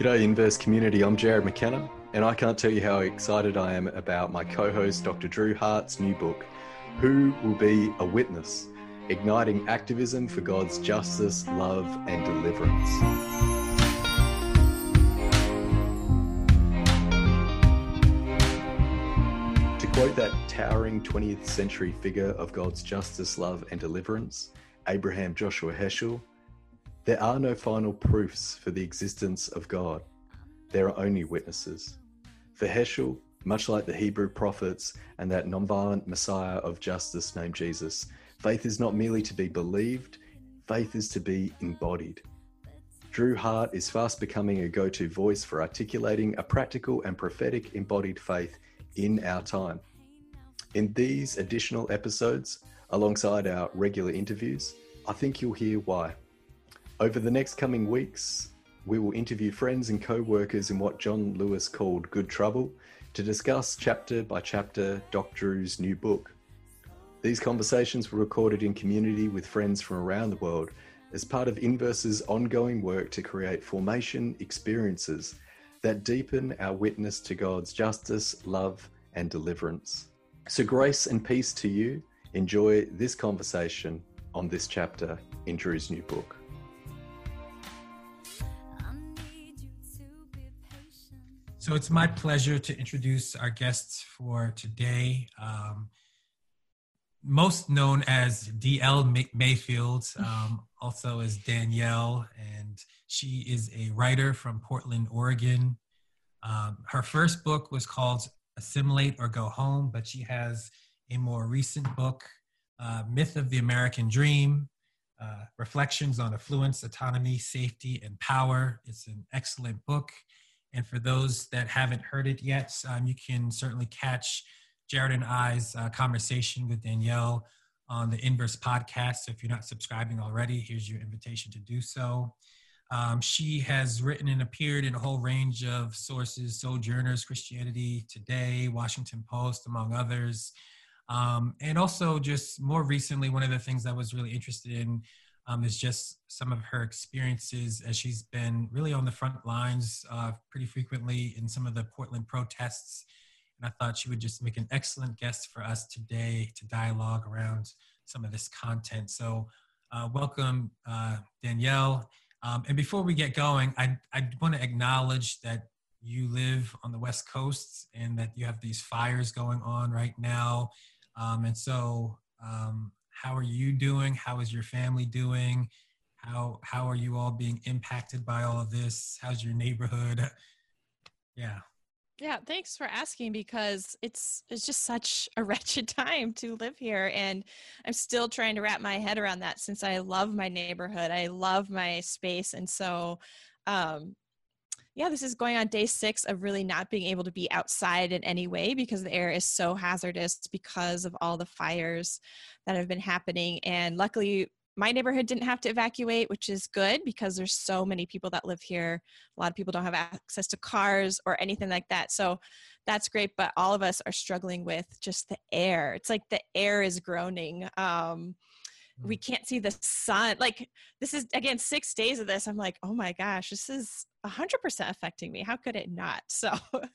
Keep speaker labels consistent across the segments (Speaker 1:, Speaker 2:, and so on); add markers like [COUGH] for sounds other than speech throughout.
Speaker 1: G'day, Inverse community. I'm Jarrod McKenna, and I can't tell you how excited I am about my co host, Dr. Drew Hart's new book, Who Will Be a Witness? Igniting Activism for God's Justice, Love, and Deliverance. To quote that towering 20th century figure of God's justice, love, and deliverance, Abraham Joshua Heschel, there are no final proofs for the existence of God. There are only witnesses. For Heschel, much like the Hebrew prophets and that nonviolent Messiah of justice named Jesus, faith is not merely to be believed, faith is to be embodied. Drew Hart is fast becoming a go to voice for articulating a practical and prophetic embodied faith in our time. In these additional episodes, alongside our regular interviews, I think you'll hear why. Over the next coming weeks, we will interview friends and co workers in what John Lewis called Good Trouble to discuss chapter by chapter Doc Drew's new book. These conversations were recorded in community with friends from around the world as part of Inverse's ongoing work to create formation experiences that deepen our witness to God's justice, love, and deliverance. So, grace and peace to you. Enjoy this conversation on this chapter in Drew's new book.
Speaker 2: So it's my pleasure to introduce our guests for today. Um, most known as DL Mayfield, um, also as Danielle, and she is a writer from Portland, Oregon. Um, her first book was called Assimilate or Go Home, but she has a more recent book, uh, Myth of the American Dream, uh, Reflections on Affluence, Autonomy, Safety, and Power. It's an excellent book. And for those that haven't heard it yet, um, you can certainly catch Jarrod and I's uh, conversation with Danielle on the Inverse podcast. So if you're not subscribing already, here's your invitation to do so. Um, she has written and appeared in a whole range of sources Sojourners, Christianity Today, Washington Post, among others. Um, and also, just more recently, one of the things I was really interested in um, is just some of her experiences as she's been really on the front lines uh, pretty frequently in some of the Portland protests. And I thought she would just make an excellent guest for us today to dialogue around some of this content. So, uh, welcome, uh, Danielle. Um, and before we get going, I, I want to acknowledge that you live on the West Coast and that you have these fires going on right now. Um, and so um, how are you doing? How is your family doing? How how are you all being impacted by all of this? How's your neighborhood? [LAUGHS] Yeah.
Speaker 3: Yeah, thanks for asking because it's it's just such a [LAUGHS] wretched time to live here and I'm still trying to wrap my head around that since I love my neighborhood. I love my space and so um yeah, this is going on day six of really not being able to be outside in any way because the air is so hazardous because of all the fires that have been happening. And luckily, my neighborhood didn't have to evacuate, which is good because there's so many people that live here. A lot of people don't have access to cars or anything like that. So that's great. But all of us are struggling with just the air. It's like the air is groaning. Um, we mm. can't see the sun. Like this is again six days of this. I'm like, oh my gosh, this is 100% affecting me. How could it not? [LAUGHS] So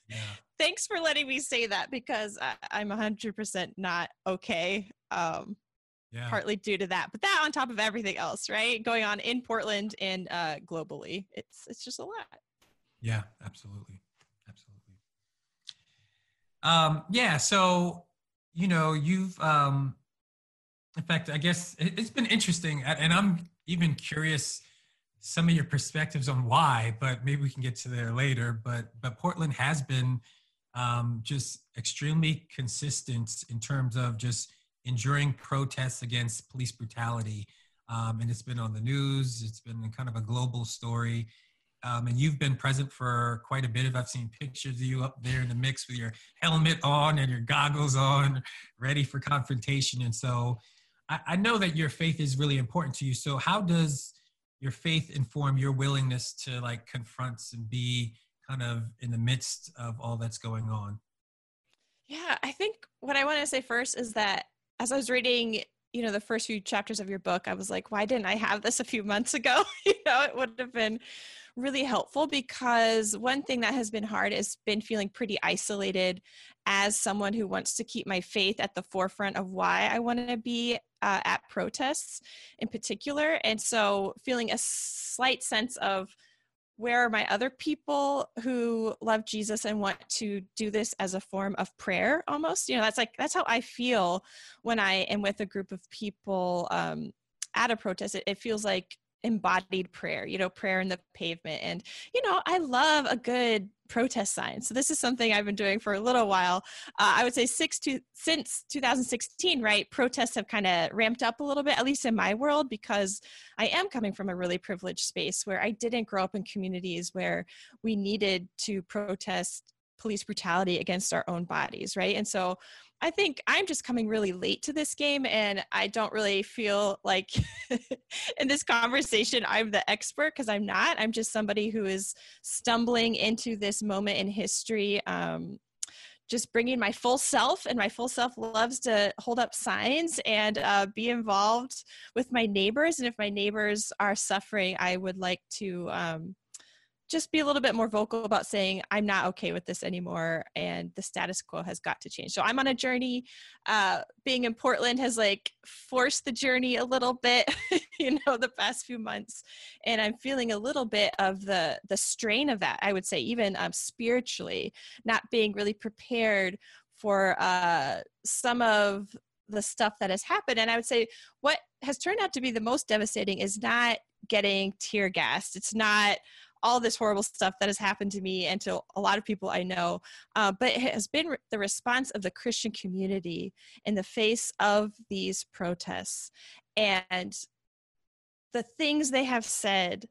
Speaker 3: yeah. thanks for letting me say that because I, am 100% not okay. Um, yeah. Partly due to that, but that on top of everything else, right? Going on in Portland and uh, globally, it's it's just a lot.
Speaker 2: Yeah, absolutely, absolutely. Um, yeah, so you know, you've um, in fact, I guess it's been interesting, and I'm even curious some of your perspectives on why, but maybe we can get to there later. But but Portland has been um, just extremely consistent in terms of just enduring protests against police brutality, um, and it's been on the news. It's been kind of a global story. Um, and you've been present for quite a bit of i've seen pictures of you up there in the mix with your helmet on and your goggles on ready for confrontation and so I, I know that your faith is really important to you. So how does your faith inform your willingness to like confront and be kind of in the midst of all that's going on?
Speaker 3: Yeah i think what i want to say first is that as i was reading you know the first few chapters of your book i was like why didn't i have this a few months ago? [LAUGHS] You know it would have been really helpful because one thing that has been hard has been feeling pretty isolated as someone who wants to keep my faith at the forefront of why I want to be uh, at protests in particular. And so feeling a slight sense of where are my other people who love Jesus and want to do this as a form of prayer almost? You know, that's like, that's how I feel when I am with a group of people um, at a protest. It, it feels like embodied prayer, you know, prayer in the pavement. And, you know, I love a good protest signs. So this is something I've been doing for a little while. Uh, I would say six to since 2016, right? Protests have kind of ramped up a little bit, at least in my world, because I am coming from a really privileged space where I didn't grow up in communities where we needed to protest police brutality against our own bodies, right? And so I think I'm just coming really late to this game, and I don't really feel like [LAUGHS] in this conversation I'm the expert because I'm not. I'm just somebody who is stumbling into this moment in history. Um, just bringing my full self and my full self loves to hold up signs and uh, be involved with my neighbors and if my neighbors are suffering i would like to um, just be a little bit more vocal about saying i'm not okay with this anymore and the status quo has got to change. So i'm on a journey uh, being in portland has like forced the journey a little bit [LAUGHS] you know the past few months and i'm feeling a little bit of the the strain of that i would say even um, spiritually not being really prepared for uh, some of the stuff that has happened. And i would say what has turned out to be the most devastating is not getting tear gassed. It's not all this horrible stuff that has happened to me and to a lot of people I know. Uh, but it has been the response of the Christian community in the face of these protests and the things they have said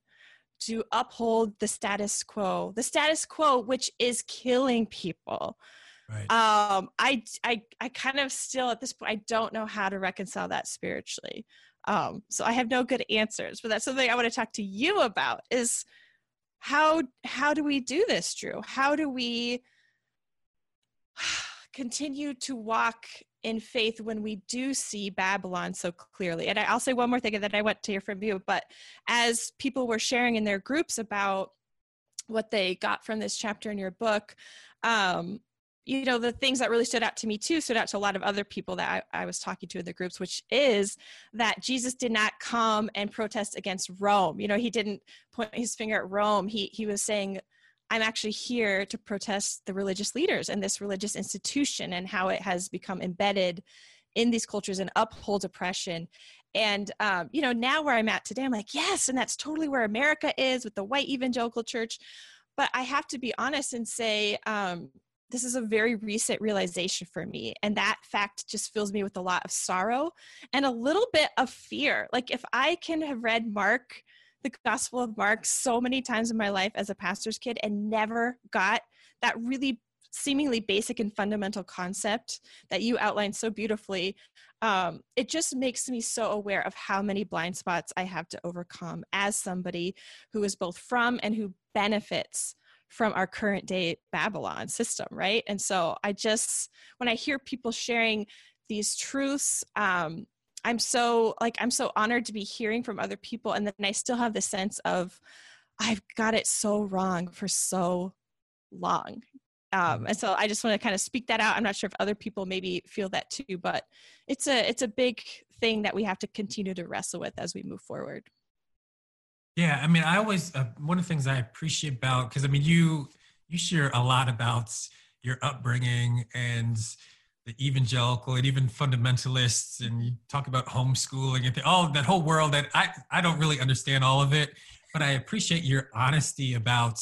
Speaker 3: to uphold the status quo, the status quo, which is killing people. Right. Um, I, I, I kind of still at this point, I don't know how to reconcile that spiritually. Um, so I have no good answers, but that's something I want to talk to you about is how how do we do this drew? How do we [SIGHS] continue to walk in faith when we do see babylon so clearly? And i'll say one more thing that i want to hear from you. But as people were sharing in their groups about what they got from this chapter in your book um, you know the things that really stood out to me too stood out to a lot of other people that I, I, was talking to in the groups which is that jesus did not come and protest against rome. You know he didn't point his finger at rome. He he was saying i'm actually here to protest the religious leaders and this religious institution and how it has become embedded in these cultures and upholds oppression. And um, you know now where i'm at today i'm like yes and that's totally where america is with the white evangelical church. But i have to be honest and say um, this is a very recent realization for me and that fact just fills me with a lot of sorrow and a little bit of fear. Like if i can have read mark the gospel of mark so many times in my life as a pastor's kid and never got that really seemingly basic and fundamental concept that you outlined so beautifully um, it just makes me so aware of how many blind spots i have to overcome as somebody who is both from and who benefits from our current day Babylon system, right? And so I just, when I hear people sharing these truths, um, I'm so like I'm so honored to be hearing from other people, and then I still have the sense of I've got it so wrong for so long. Um, mm-hmm. and so I just want to kind of speak that out. I'm not sure if other people maybe feel that too, but it's a it's a big thing that we have to continue to wrestle with as we move forward.
Speaker 2: Yeah, I mean, I always uh, one of the things I appreciate about because I mean, you you share a lot about your upbringing and the evangelical and even fundamentalists, and you talk about homeschooling and all that whole world that I I don't really understand all of it, but I appreciate your honesty about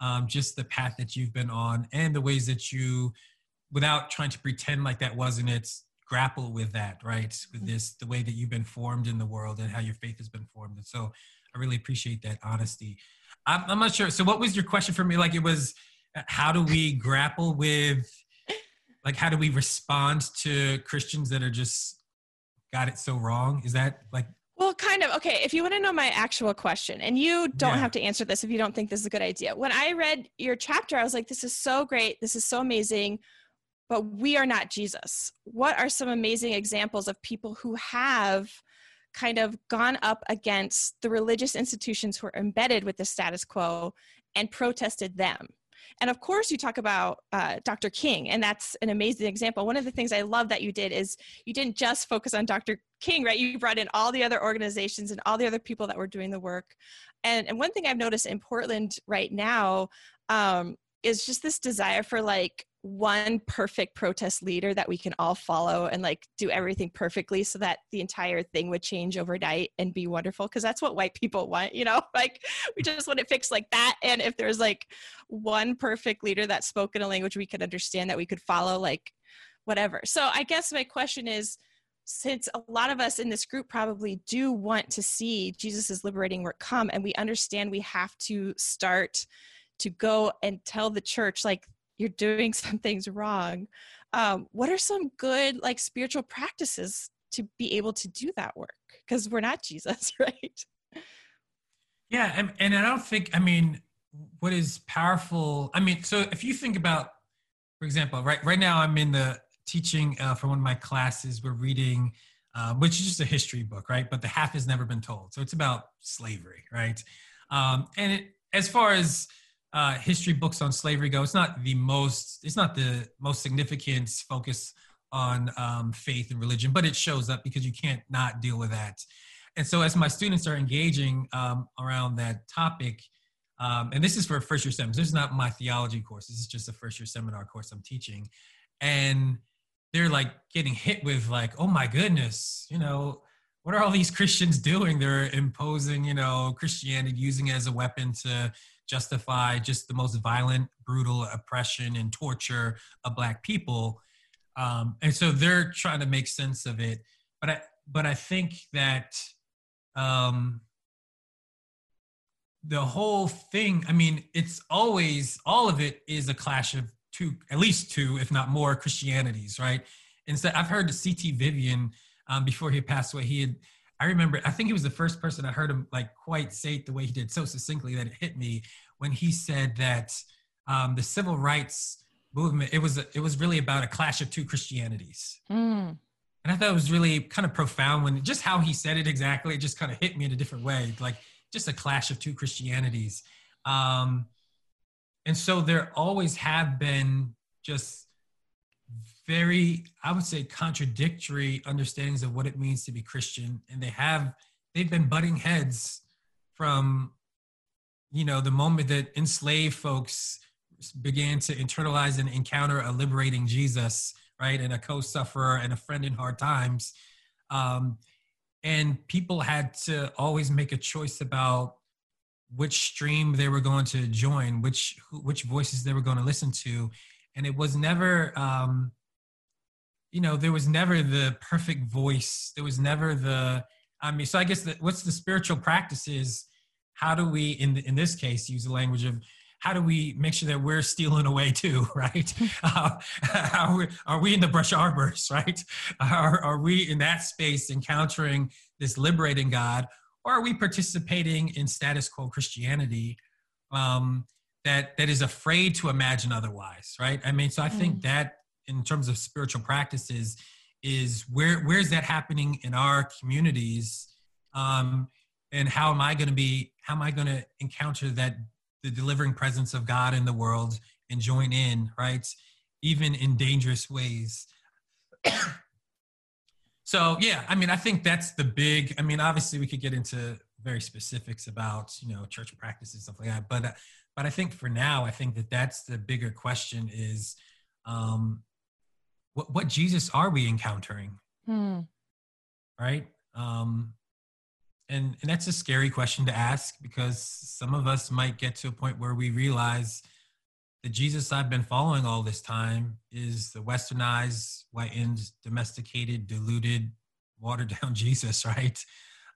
Speaker 2: um, just the path that you've been on and the ways that you, without trying to pretend like that wasn't it, grapple with that right with mm-hmm. this the way that you've been formed in the world and how your faith has been formed and so I really appreciate that honesty. I'm, I'm not sure. So, what was your question for me? Like, it was, uh, how do we grapple with, like, how do we respond to Christians that are just got it so wrong? Is that like
Speaker 3: well, kind of. Okay, if you want to know my actual question, and you don't yeah. have to answer this if you don't think this is a good idea. When I read your chapter, I was like, this is so great. This is so amazing. but we are not Jesus. What are some amazing examples of people who have kind of gone up against the religious institutions who are embedded with the status quo and protested them? And of course, you talk about uh, Dr. King, and that's an amazing example. One of the things I love that you did is you didn't just focus on Dr. King, right? You brought in all the other organizations and all the other people that were doing the work. And, and one thing I've noticed in Portland right now um, is just this desire for like one perfect protest leader that we can all follow and like do everything perfectly so that the entire thing would change overnight and be wonderful because that's what white people want you know? [LAUGHS] Like we just want it fixed like that and if there's like one perfect leader that spoke in a language we could understand that we could follow like whatever. So i guess my question is since a lot of us in this group probably do want to see jesus' liberating work come and we understand we have to start to go and tell the church like you're doing [LAUGHS] some things wrong um, what are some good like spiritual practices to be able to do that work? Because we're not [LAUGHS] jesus right?
Speaker 2: Yeah and, and i don't think i mean what is powerful i mean so if you think about for example right right now i'm in the teaching uh, for one of my classes we're reading uh, which is just a history book right? But the half has never been told. So it's about slavery right? Um, and it, as far as uh, history books on slavery go, it's not the most it's not the most significant focus on um, faith and religion, but it shows up because you can't not deal with that. And so, as my students are engaging um, around that topic, um, and this is for first year seminars. This is not my theology course. This is just a first year seminar course I'm teaching, and they're like getting hit with like, oh my goodness, you know, what are all these Christians doing? They're imposing, you know, Christianity, using it as a weapon to justify just the most violent, brutal oppression and torture of Black people. Um, and so they're trying to make sense of it. But I, but I think that um, the whole thing, I mean, it's always, all of it is a clash of two, at least two, if not more, Christianities, right? Instead, I've heard the C.T. Vivian um, before he passed away, he had I remember, I think he was the first person I heard him like quite say it the way he did so succinctly that it hit me when he said that um, the civil rights movement it was it was really about a clash of two Christianities. Mm. And I thought it was really kind of profound when just how he said it exactly, it just kind of hit me in a different way, like just a clash of two Christianities. Um, and so there always have been just very, I would say, contradictory understandings of what it means to be Christian, and they have they've been butting heads from you know the moment that enslaved folks began to internalize and encounter a liberating Jesus, right, and a co-sufferer and a friend in hard times. Um, and people had to always make a choice about which stream they were going to join, which which voices they were going to listen to, and it was never um, you know there was never the perfect voice. There was never the i mean so i guess that what's the spiritual practice is how do we in in this case use the language of how do we make sure that we're stealing away too [LAUGHS] right? Uh, [LAUGHS] are, we, are we in the brush arbors [LAUGHS] right? Are, are we in that space encountering this liberating god or are we participating in status quo christianity um, that that is afraid to imagine otherwise right? I mean so i think mm. that in terms of spiritual practices is where where's that happening in our communities? Um, and how am i going to be how am i going to encounter that the delivering presence of god in the world and join in right? Even in dangerous ways. [COUGHS] So yeah i mean i think that's the big i mean obviously we could get into very specifics about you know church practices and stuff like that but uh, but i think for now i think that that's the bigger question is um, what what Jesus are we encountering? Hmm. Right? Um, and and that's a scary question to ask because some of us might get to a point where we realize the Jesus I've been following all this time is the westernized, whitened, domesticated, diluted, watered down [LAUGHS] Jesus, right?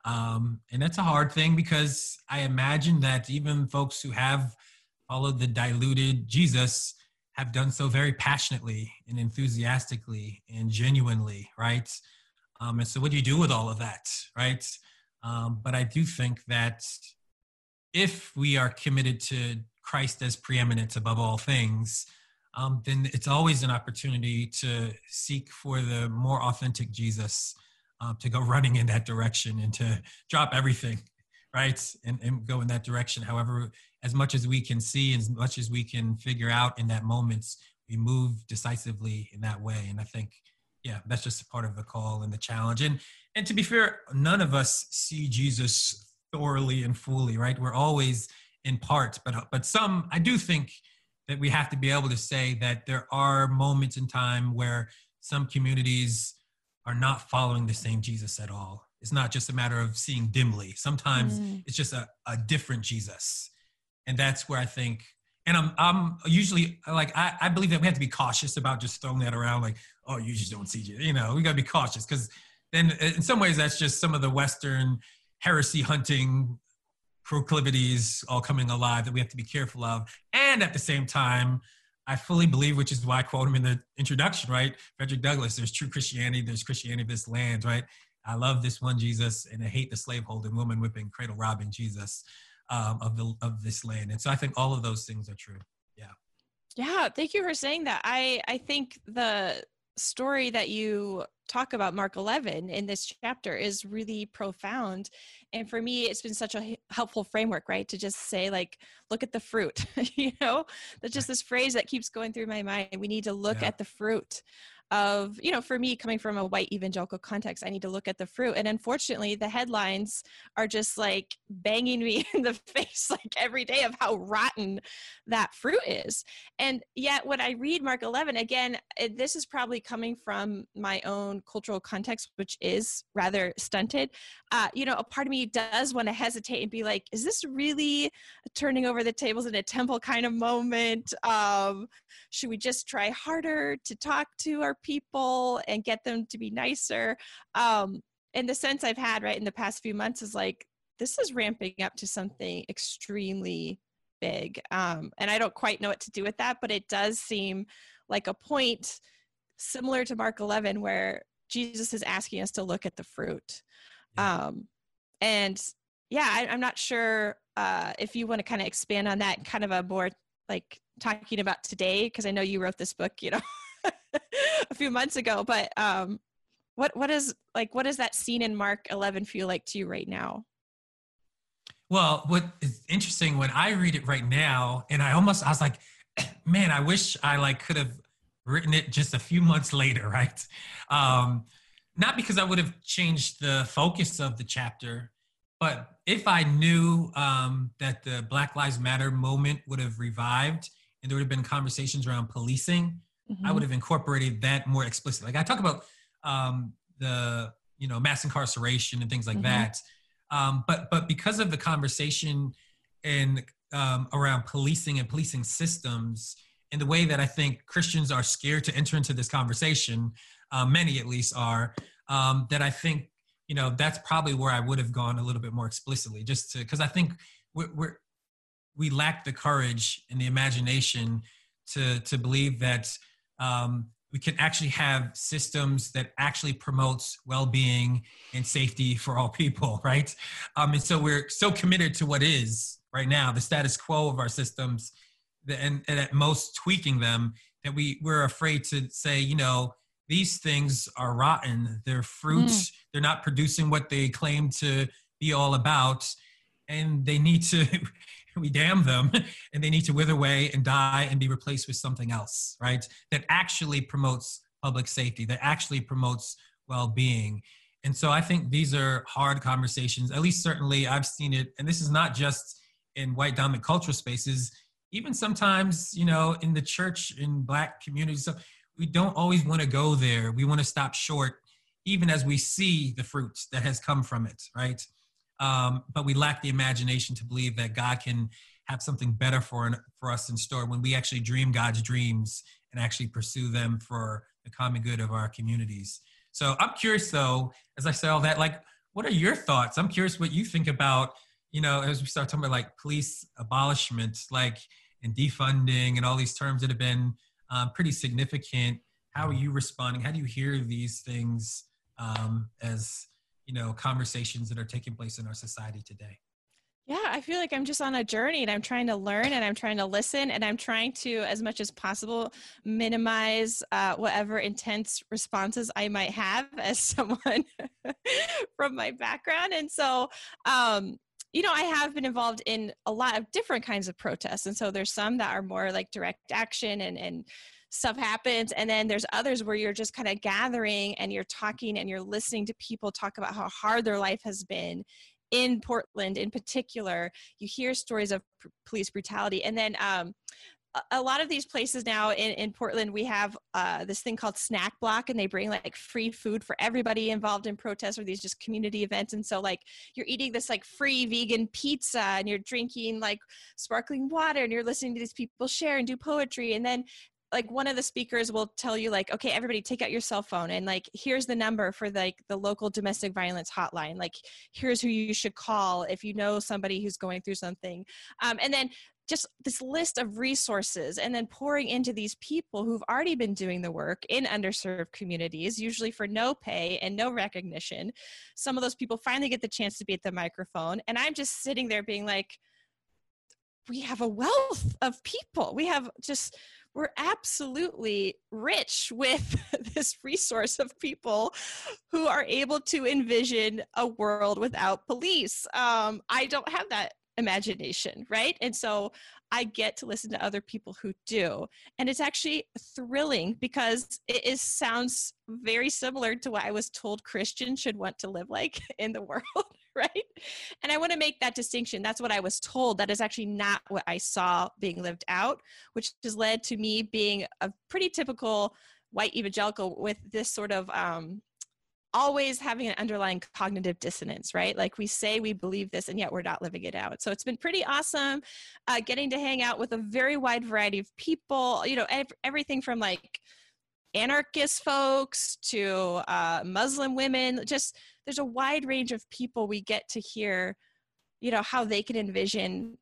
Speaker 2: Um, and that's a hard thing because I imagine that even folks who have followed the diluted Jesus have done so very passionately and enthusiastically and genuinely, right? Um, and so, what do you do with all of that, right? Um, but I do think that if we are committed to Christ as preeminent above all things, um, then it's always an opportunity to seek for the more authentic Jesus, uh, to go [LAUGHS] running in that direction and to drop everything, right? And, and go in that direction. However, as much as we can see, as much as we can figure out in that moment, we move decisively in that way. And I think, yeah, that's just a part of the call and the challenge. And and to be fair, none of us see Jesus thoroughly and fully, right? We're always in part, but but some I do think that we have to be able to say that there are moments in time where some communities are not following the same Jesus at all. It's not just a matter of seeing dimly. Sometimes mm. it's just a, a different Jesus. And that's where I think and I'm I'm usually like I, I believe that we have to be cautious about just throwing that around like oh you just don't see you know we got to be cautious because then in some ways that's just some of the Western heresy hunting proclivities all coming alive that we have to be careful of and at the same time I fully believe, which is why I quote him in the introduction, right? Frederick Douglass, there's true Christianity, there's Christianity of this land, right? I love this one Jesus and I hate the slaveholding, woman whipping, cradle robbing Jesus um, of the of this land. And so I think all of those things are true. Yeah.
Speaker 3: Yeah. Thank you for saying that. I I think the story that you talk about Mark 11 in this chapter is really profound and for me it's been such a helpful framework right to just say like look at the fruit [LAUGHS] you know that's just this phrase that keeps going through my mind we need to look yeah. at the fruit of you know for me coming from a white evangelical context i need to look at the fruit. And unfortunately the headlines are just like banging me [LAUGHS] in the face like every day of how rotten that fruit is. And yet when i read mark 11 again eh, this is probably coming from my own cultural context which is rather stunted uh, you know a part of me does want to hesitate and be like is this really turning over the tables in a temple kind of moment? Um, should we just try harder to talk to our people and get them to be nicer? Um and the sense i've had right in the past few months is like this is ramping up to something extremely big um and i don't quite know what to do with that but it does seem like a point similar to mark 11 where jesus is asking us to look at the fruit um and yeah I, i'm not sure uh if you want to kind of expand on that kind of a more like talking about today because i know you wrote this book you know [LAUGHS] a few months ago. But um, what what is like what does that scene in Mark 11 feel like to you right now?
Speaker 2: Well, what is interesting when I read it right now, and I almost I was like, [CLEARS THROAT] man, I wish I like could have written it just a few months later, [LAUGHS] right? Um, not because I would have changed the focus of the chapter, but if I knew um, that the Black Lives Matter moment would have revived and there would have been conversations around policing, mm-hmm. I would have incorporated that more explicitly. Like I talk about um, the you know mass incarceration and things like mm-hmm. that, um, but but because of the conversation and um, around policing and policing systems and the way that I think Christians are scared to enter into this conversation, uh, many at least are, um, that I think you know that's probably where I would have gone a little bit more explicitly, just to because I think we're, we're we lack the courage and the imagination to to believe that um, we can actually have systems that actually promotes well-being and safety for all people [LAUGHS] right? Um, and so we're so committed to what is right now the status quo of our systems and, and at most tweaking them that we we're afraid to say you know these things are rotten they're fruits mm. they're not producing what they claim to be all about and they need to [LAUGHS] we damn them [LAUGHS] and they need to wither away and die and be replaced with something else, right? That actually promotes public safety, that actually promotes well being. And so I think these are hard conversations. At least, certainly, I've seen it. And this is not just in white dominant cultural spaces, even sometimes, you know, in the church, in black communities. We don't always want to go there. We want to stop short, even as we see the fruits that has come from it, right? um, but we lack the imagination to believe that God can have something better for for us in store when we actually dream God's dreams and actually pursue them for the common good of our communities. So I'm curious, though, as I say all that, like, what are your thoughts? I'm curious what you think about, you know, as we start talking about like police abolishment, like and defunding and all these terms that have been um, pretty significant. How are you responding? How do you hear these things um, as you know conversations that are taking place in our society today
Speaker 3: Yeah, I feel like I'm just on a journey and I'm trying to learn and I'm trying to listen and I'm trying to, as much as possible, minimize uh, whatever intense responses I might have as [LAUGHS] someone from my background. And so, um, you know, I have been involved in a lot of different kinds of protests. And so there's some that are more like direct action and, and, stuff happens and then there's others where you're just kind of gathering and you're talking and you're listening to people talk about how hard their life has been in Portland in particular, you hear stories of p- police brutality. And then um, a lot of these places now in, in Portland, we have uh, this thing called Snack Bloc, and they bring like free food for everybody involved in protests or these just community events. And so, like, you're eating this like free vegan pizza, and you're drinking like sparkling water, and you're listening to these people share and do poetry. And then like one of the speakers will tell you like okay everybody take out your cell phone and like here's the number for like the local domestic violence hotline like here's who you should call if you know somebody who's going through something um, and then just this list of resources and then pouring into these people who've already been doing the work in underserved communities usually for no pay and no recognition some of those people finally get the chance to be at the microphone and i'm just sitting there being like we have a wealth of people we have just we're absolutely rich with [LAUGHS] this resource of people who are able to envision a world without police. Um, I don't have that imagination, right? And so I get to listen to other people who do. And it's actually thrilling because it is, sounds very similar to what I was told Christians should want to live like [LAUGHS] in the world, [LAUGHS] right? And I want to make that distinction. That's what I was told. That is actually not what I saw being lived out, which has led to me being a pretty typical white evangelical with this sort of um, always having an underlying cognitive dissonance, right? Like we say we believe this and yet we're not living it out. So it's been pretty awesome uh, getting to hang out with a very wide variety of people, you know, ev- everything from like anarchist folks to uh, Muslim women, just there's a wide range of people we get to hear, you know, how they can envision.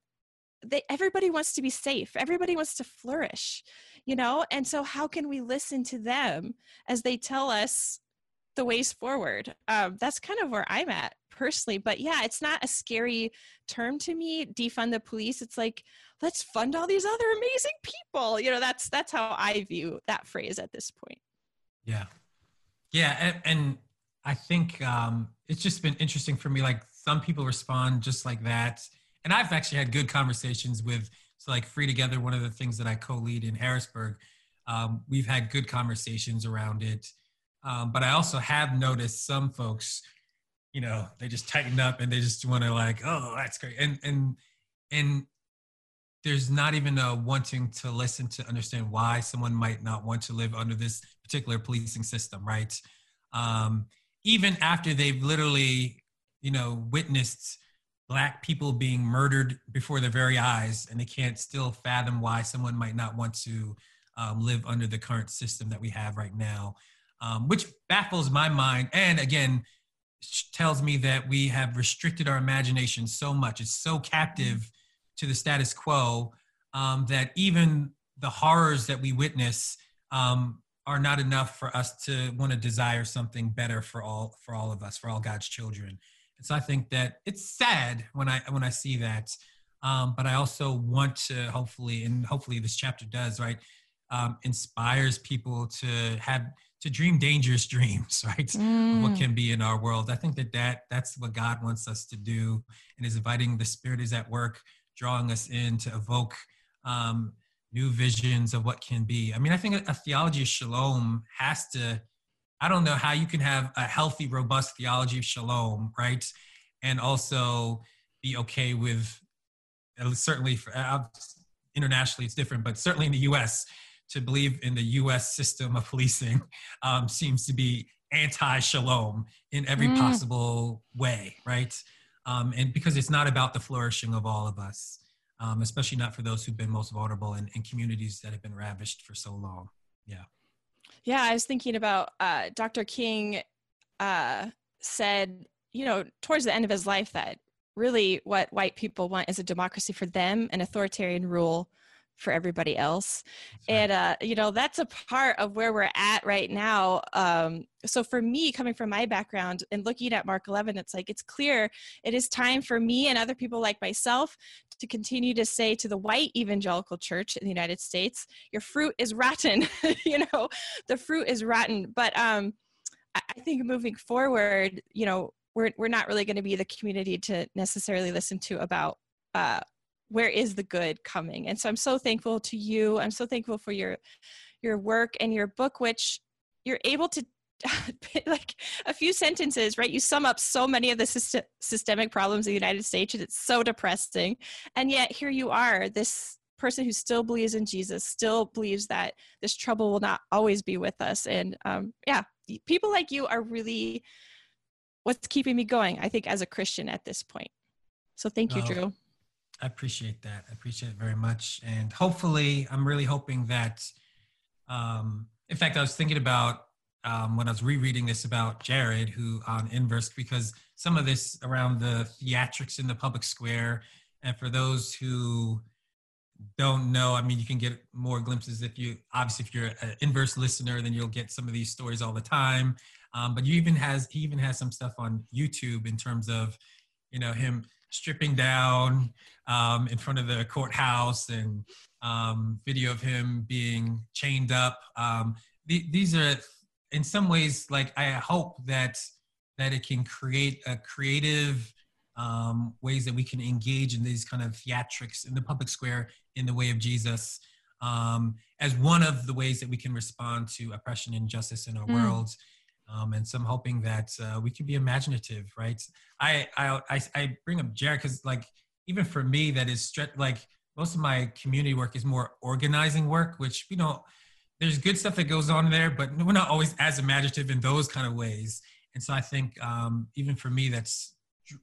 Speaker 3: They, everybody wants to be safe. Everybody wants to flourish, you know? And so, how can we listen to them as they tell us the ways forward. Um, that's kind of where I'm at personally. But yeah, it's not a scary term to me. Defund the police. It's like let's fund all these other amazing people. You know, that's that's how I view that phrase at this point.
Speaker 2: Yeah, yeah, and, and I think um, it's just been interesting for me. Like some people respond just like that, and I've actually had good conversations with. So like Free Together, one of the things that I co-lead in Harrisburg, um, we've had good conversations around it um, but I also have noticed some folks, you know, they just tighten up and they just want to like, oh, that's great, and and and there's not even a wanting to listen to understand why someone might not want to live under this particular policing system, right? Um, even after they've literally, you know, witnessed black people being murdered before their very eyes, and they can't still fathom why someone might not want to um, live under the current system that we have right now um, which baffles my mind. And again, tells me that we have restricted our imagination so much. It's so captive to the status quo um, that even the horrors that we witness um, are not enough for us to want to desire something better for all for all of us, for all God's children. And so I think that it's sad when I when I see that. Um, but I also want to hopefully, and hopefully this chapter does, right, um, inspires people to have to dream dangerous dreams, [LAUGHS] right? Mm. What can be in our world. I think that, that that's what God wants us to do and is inviting the Spirit is at work, drawing us in to evoke um, new visions of what can be. I mean, I think a, a theology of shalom has to, I don't know how you can have a healthy, robust theology of shalom, right? And also be okay with, certainly for, uh, internationally it's different, but certainly in the US, to believe in the U.S. system of policing um, seems to be anti-shalom in every mm. possible way, right? Um, and because it's not about the flourishing of all of us, um, especially not for those who've been most vulnerable and, in, communities that have been ravished for so long. Yeah.
Speaker 3: Yeah, I was thinking about uh, Dr. King uh, said, you know, towards the end of his life that really what white people want is a democracy for them and authoritarian rule for everybody else right. and uh, you know that's a part of where we're at right now um, so for me coming from my background and looking at mark 11 it's like it's clear it is time for me and other people like myself to continue to say to the white evangelical church in the united states your fruit is rotten [LAUGHS] you know the fruit is rotten but um, i think moving forward you know we're, we're not really going to be the community to necessarily listen to about uh, where is the good coming? And so i'm so thankful to you. I'm so thankful for your your work and your book which you're able to [LAUGHS] like a few sentences right? You sum up so many of the system, systemic problems in the united states and it's so depressing. And yet here you are this person who still believes in jesus still believes that this trouble will not always be with us. And um, yeah people like you are really what's keeping me going i think as a christian at this point. So thank you drew
Speaker 2: I appreciate that. I appreciate it very much. And hopefully, I'm really hoping that, um, in fact, I was thinking about um, when I was rereading this about Jarrod, who on Inverse, because some of this around the theatrics in the public square. And for those who don't know, I mean, you can get more glimpses if you, obviously, if you're an Inverse listener, then you'll get some of these stories all the time. Um, but you even has, he even has some stuff on YouTube in terms of, you know, him stripping down um, in front of the courthouse and um, video of him being chained up. Um, th- these are, in some ways, like I hope that that it can create a creative um, ways that we can engage in these kind of theatrics in the public square in the way of Jesus um, as one of the ways that we can respond to oppression and injustice in our mm. world. Um, and so I'm hoping that uh, we can be imaginative, right? I I I, bring up Jarrod because like even for me that is stretch like most of my community work is more organizing work, which you know there's good stuff that goes on there, but we're not always as imaginative in those kind of ways. And so I think um, even for me, that's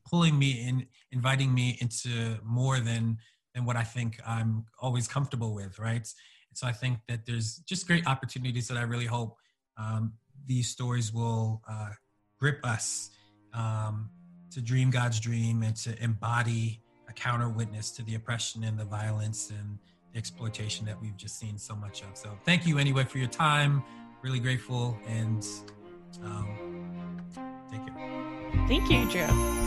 Speaker 2: pulling me in, inviting me into more than than what I think I'm always comfortable with, right? So I think that there's just great opportunities that I really hope um, these stories will uh, grip us um, to dream God's dream and to embody a counter witness to the oppression and the violence and the exploitation that we've just seen so much of. So thank you anyway for your time. Really grateful and um, take care.
Speaker 3: Thank you, Drew.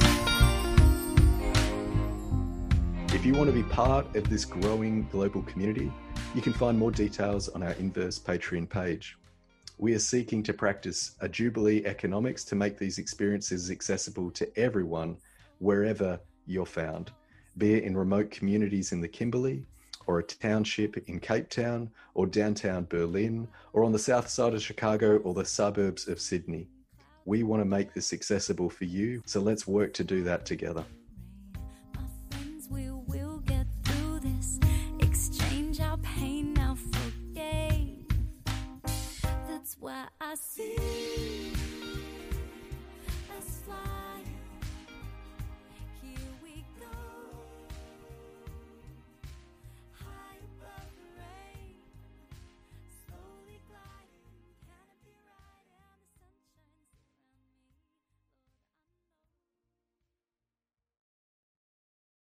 Speaker 1: If you want to be part of this growing global community, you can find more details on our Inverse Patreon page we are seeking to practice a Jubilee economics to make these experiences accessible to everyone wherever you're found, be it in remote communities in the Kimberley, or a township in Cape Town, or downtown Berlin, or on the south side of Chicago, or the suburbs of Sydney. We want to make this accessible for you, so let's work to do that together.